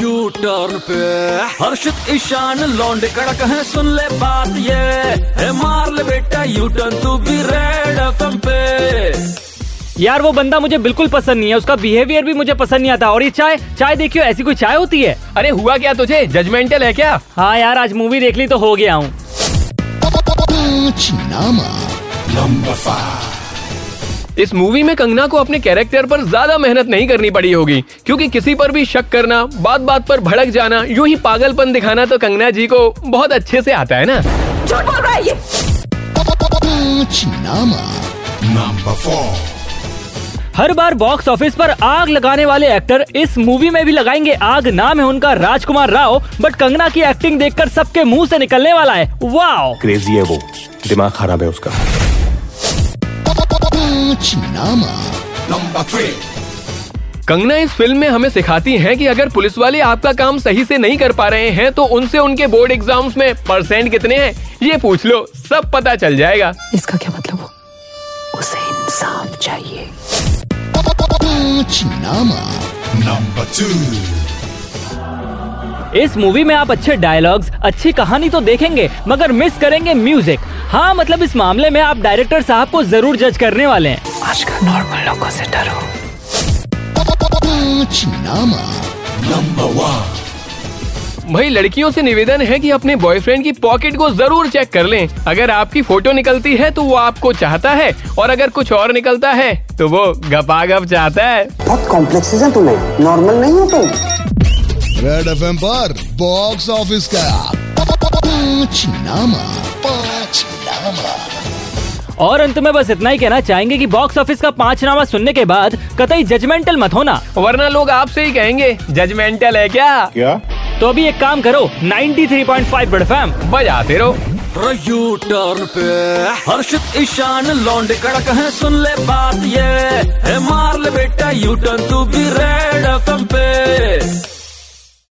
U turn पे। हर्षित ईशान लौंडे कड़क है सुन ले बात ये। है मार ले बेटा यू टर्न तू भी रेड एफएम पे। यार वो बंदा मुझे बिल्कुल पसंद नहीं है उसका बिहेवियर भी मुझे पसंद नहीं आता। और ये चाय चाय देखियो ऐसी कोई चाय होती है? अरे हुआ क्या तुझे? जजमेंटल है क्या? हाँ यार आज मूवी देख ली तो हो गया हूँ। इस मूवी में कंगना को अपने कैरेक्टर पर ज़्यादा मेहनत नहीं करनी पड़ी होगी क्योंकि किसी पर भी शक करना बात बात पर भड़क जाना यूँ ही पागलपन दिखाना तो कंगना जी को बहुत अच्छे से आता है ना? झूठ बोल रहा है ये। हर बार बॉक्स ऑफ़िस पर आग लगाने वाले एक्टर इस मूवी में भी लगाएँगे आग। नाम है उनका राजकुमार राव बट कंगना की एक्टिंग देखकर सबके मुँह से निकलने वाला है। वाओ क्रेजी है वो। दिमाग खराब है उसका। कंगना इस फ़िल्म में हमें सिखाती हैं कि अगर पुलिस वाले आपका काम सही से नहीं कर पा रहे हैं तो उनसे उनके बोर्ड एग्ज़ाम्स में परसेंट कितने हैं ये पूछ लो सब पता चल जाएगा। इसका क्या मतलब हो? उसे इंसाफ चाहिए। इस मूवी में आप अच्छे डायलॉग्स अच्छी कहानी तो देखेंगे मगर मिस करेंगे म्यूज़िक हाँ मतलब इस मामले में आप डायरेक्टर साहब को ज़रूर जज करने वाले हैं. आजकल नॉर्मल लोगों से डरो। भाई लड़कियों से निवेदन है कि अपने बॉयफ्रेंड की पॉकेट को ज़रूर चेक कर लें। अगर आपकी फ़ोटो निकलती है तो वो आपको चाहता है और अगर कुछ और निकलता है तो वो गपागप चाहता है। बहुत कॉम्प्लेक्सेस है तुम्हें। नॉर्मल नहीं हो तुम। रेड एफ़ पर बॉक्स ऑफ़िस का नामा और अंत में बस इतना ही कहना चाहेंगे कि बॉक्स ऑफ़िस का पाँच नामा सुनने के बाद कतई जजमेंटल मत होना। वरना लोग आपसे ही कहेंगे जजमेंटल है क्या? क्या? तो अभी एक काम करो 93.5 रेड एफएम बजाते रहो। यू टर्न पे। हर्षित ईशान लौंडे कड़क है सुन ले बात ये। है मार ले बेटा यू टर्न तू भी रेड एफएम